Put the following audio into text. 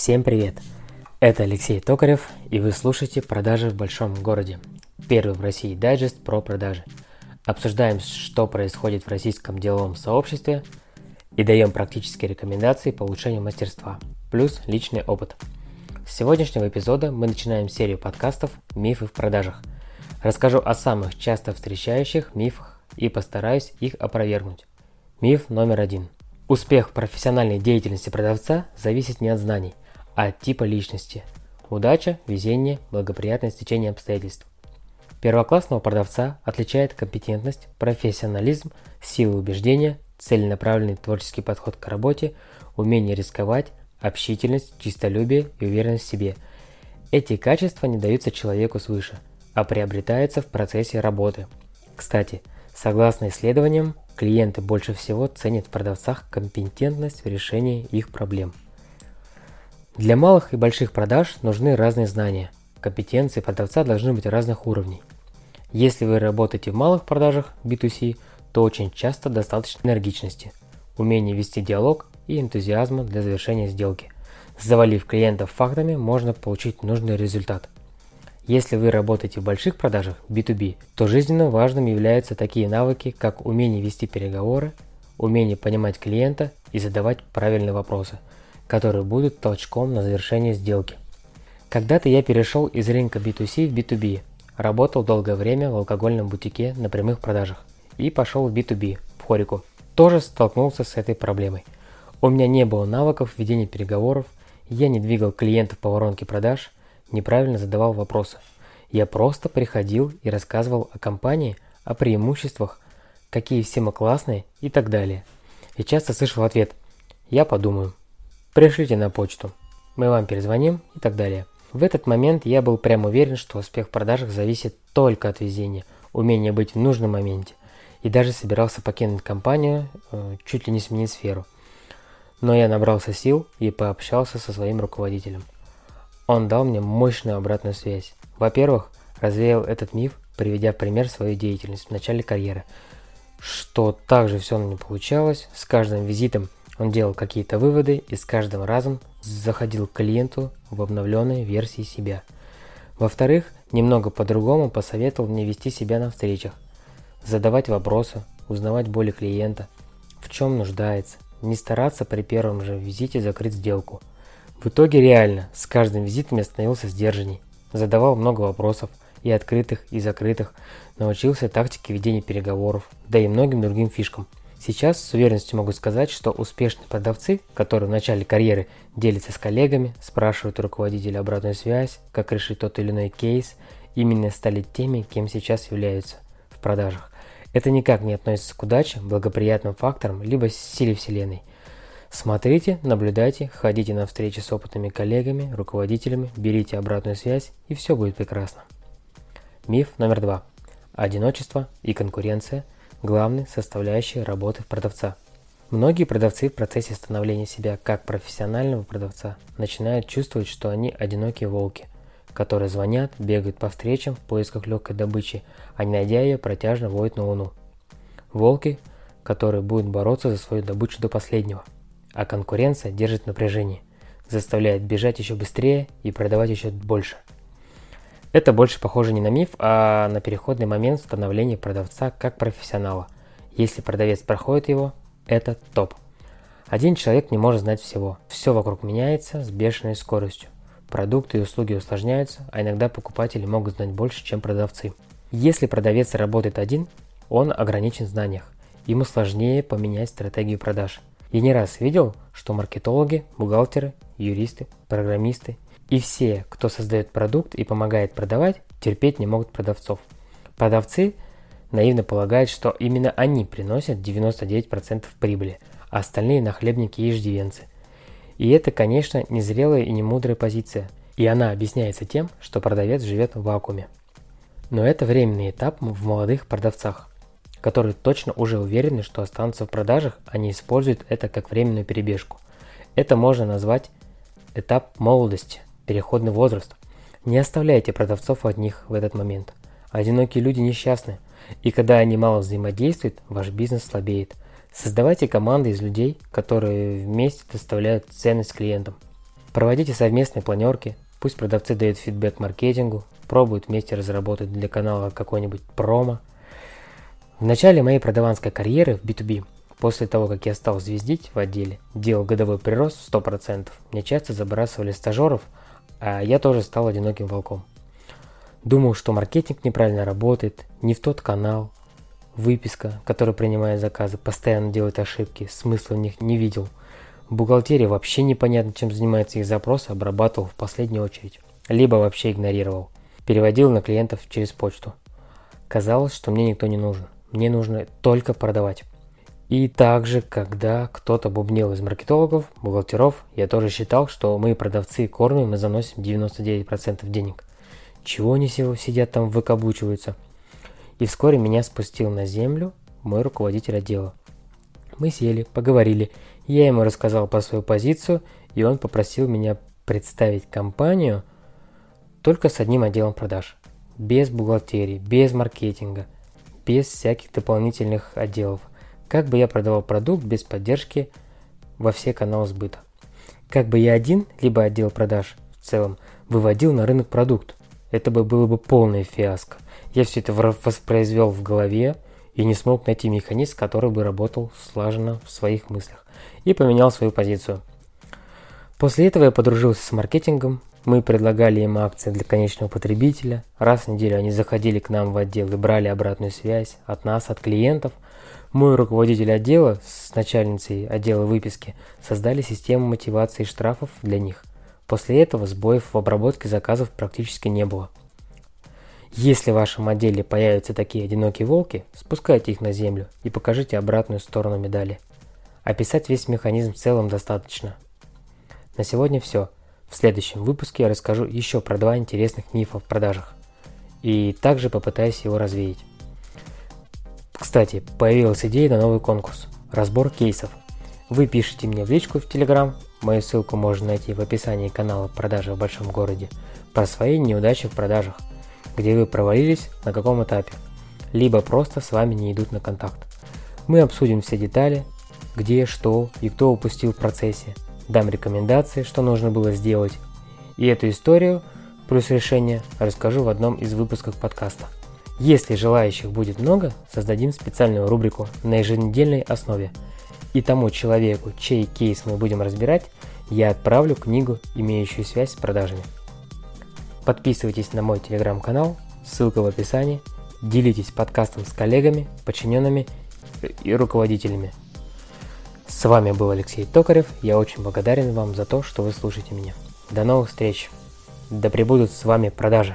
Всем привет! Это Алексей Токарев, и вы слушаете «Продажи в большом городе». Первый в России дайджест про продажи. Обсуждаем, что происходит в российском деловом сообществе и даем практические рекомендации по улучшению мастерства, плюс личный опыт. С сегодняшнего эпизода мы начинаем серию подкастов «Мифы в продажах». Расскажу о самых часто встречающих мифах и постараюсь их опровергнуть. Миф номер один. Успех профессиональной деятельности продавца зависит не от знаний, от типа личности. Удача, везение, благоприятное стечение обстоятельств. Первоклассного продавца отличает компетентность, профессионализм, сила убеждения, целенаправленный творческий подход к работе, умение рисковать, общительность, чистолюбие и уверенность в себе. Эти качества не даются человеку свыше, а приобретаются в процессе работы. Кстати, согласно исследованиям, клиенты больше всего ценят в продавцах компетентность в решении их проблем. Для малых и больших продаж нужны разные знания. Компетенции продавца должны быть разных уровней. Если вы работаете в малых продажах B2C, то очень часто достаточно энергичности, умения вести диалог и энтузиазма для завершения сделки. Завалив клиентов фактами, можно получить нужный результат. Если вы работаете в больших продажах B2B, то жизненно важным являются такие навыки, как умение вести переговоры, умение понимать клиента и задавать правильные вопросы, которые будут толчком на завершение сделки. Когда-то я перешел из рынка B2C в B2B, работал долгое время в алкогольном бутике на прямых продажах и пошел в B2B, в Хорику. Тоже столкнулся с этой проблемой. У меня не было навыков ведения переговоров, я не двигал клиентов по воронке продаж, неправильно задавал вопросы. Я просто приходил и рассказывал о компании, о преимуществах, какие все мы классные и так далее. И часто слышал ответ «Я подумаю», «Пришлите на почту», «Мы вам перезвоним» и так далее. В этот момент я был прям уверен, что успех в продажах зависит только от везения, умения быть в нужном моменте. И даже собирался покинуть компанию, э, чуть ли не сменить сферу. Но я набрался сил и пообщался со своим руководителем. Он дал мне мощную обратную связь. Во-первых, развеял этот миф, приведя в пример свою деятельность в начале карьеры. Что также все не получалось, с каждым визитом он делал какие-то выводы и с каждым разом заходил к клиенту в обновленной версии себя. Во-вторых, немного по-другому посоветовал мне вести себя на встречах, задавать вопросы, узнавать боли клиента, в чем нуждается, не стараться при первом же визите закрыть сделку. В итоге реально, с каждым визитом я становился сдержанней, задавал много вопросов, и открытых, и закрытых, научился тактике ведения переговоров, да и многим другим фишкам – Сейчас с уверенностью могу сказать, что успешные продавцы, которые в начале карьеры делятся с коллегами, спрашивают у руководителя обратную связь, как решить тот или иной кейс, именно стали теми, кем сейчас являются в продажах. Это никак не относится к удаче, благоприятным факторам, либо силе вселенной. Смотрите, наблюдайте, ходите на встречи с опытными коллегами, руководителями, берите обратную связь и все будет прекрасно. Миф номер два. Одиночество и конкуренция – главной составляющей работы продавца. Многие продавцы в процессе становления себя как профессионального продавца начинают чувствовать, что они одинокие волки, которые звонят, бегают по встречам в поисках легкой добычи, а не найдя ее, протяжно воют на луну. Волки, которые будут бороться за свою добычу до последнего, а конкуренция держит напряжение, заставляет бежать еще быстрее и продавать еще больше – это больше похоже не на миф, а на переходный момент становления продавца как профессионала. Если продавец проходит его, это топ. Один человек не может знать всего. Все вокруг меняется с бешеной скоростью. Продукты и услуги усложняются, а иногда покупатели могут знать больше, чем продавцы. Если продавец работает один, он ограничен в знаниях. Ему сложнее поменять стратегию продаж. Я не раз видел, что маркетологи, бухгалтеры, юристы, программисты и все, кто создает продукт и помогает продавать, терпеть не могут продавцов. Продавцы наивно полагают, что именно они приносят 99% прибыли, а остальные нахлебники и иждивенцы. И это, конечно, незрелая и немудрая позиция, и она объясняется тем, что продавец живет в вакууме. Но это временный этап в молодых продавцах, которые точно уже уверены, что останутся в продажах, они используют это как временную перебежку. Это можно назвать этап молодости, переходный возраст. Не оставляйте продавцов одних в этот момент. Одинокие люди несчастны, и когда они мало взаимодействуют, ваш бизнес слабеет. Создавайте команды из людей, которые вместе доставляют ценность клиентам. Проводите совместные планерки, пусть продавцы дают фидбэк маркетингу, пробуют вместе разработать для канала какой-нибудь промо. В начале моей продаванской карьеры в B2B, после того, как я стал звездить в отделе, делал годовой прирост в 100%, мне часто забрасывали стажеров, а я тоже стал одиноким волком. Думал, что маркетинг неправильно работает, не в тот канал, выписка, которая принимает заказы, постоянно делает ошибки, смысла в них не видел – Бухгалтерия вообще непонятно, чем занимается их запрос, обрабатывал в последнюю очередь. Либо вообще игнорировал. Переводил на клиентов через почту. Казалось, что мне никто не нужен. Мне нужно только продавать. И также, когда кто-то бубнил из маркетологов, бухгалтеров, я тоже считал, что мы продавцы кормим и заносим 99% денег. Чего они сидят там выкаблучиваются? И вскоре меня спустил на землю мой руководитель отдела. Мы сели, поговорили, я ему рассказал про свою позицию, и он попросил меня представить компанию только с одним отделом продаж. Без бухгалтерии, без маркетинга, без всяких дополнительных отделов. Как бы я продавал продукт без поддержки во все каналы сбыта. Как бы я один, либо отдел продаж в целом, выводил на рынок продукт. Это бы было бы полная фиаско. Я все это воспроизвел в голове и не смог найти механизм, который бы работал слаженно в своих мыслях и поменял свою позицию. После этого я подружился с маркетингом, мы предлагали им акции для конечного потребителя, раз в неделю они заходили к нам в отдел и брали обратную связь от нас, от клиентов. Мой руководитель отдела с начальницей отдела выписки создали систему мотивации штрафов для них. После этого сбоев в обработке заказов практически не было. Если в вашем отделе появятся такие одинокие волки, спускайте их на землю и покажите обратную сторону медали. Описать весь механизм в целом достаточно. На сегодня все. В следующем выпуске я расскажу еще про два интересных мифа в продажах. И также попытаюсь его развеять. Кстати, появилась идея на новый конкурс. Разбор кейсов. Вы пишите мне в личку в Телеграм, мою ссылку можно найти в описании канала «Продажи в большом городе», про свои неудачи в продажах, где вы провалились на каком этапе, либо просто с вами не идут на контакт. Мы обсудим все детали, где, что и кто упустил в процессе. Дам рекомендации, что нужно было сделать. И эту историю плюс решение расскажу в одном из выпусков подкаста. Если желающих будет много, создадим специальную рубрику на еженедельной основе. И тому человеку, чей кейс мы будем разбирать, я отправлю книгу, имеющую связь с продажами. Подписывайтесь на мой телеграм-канал, ссылка в описании. Делитесь подкастом с коллегами, подчиненными и руководителями. С вами был Алексей Токарев. Я очень благодарен вам за то, что вы слушаете меня. До новых встреч. Да пребудут с вами продажи.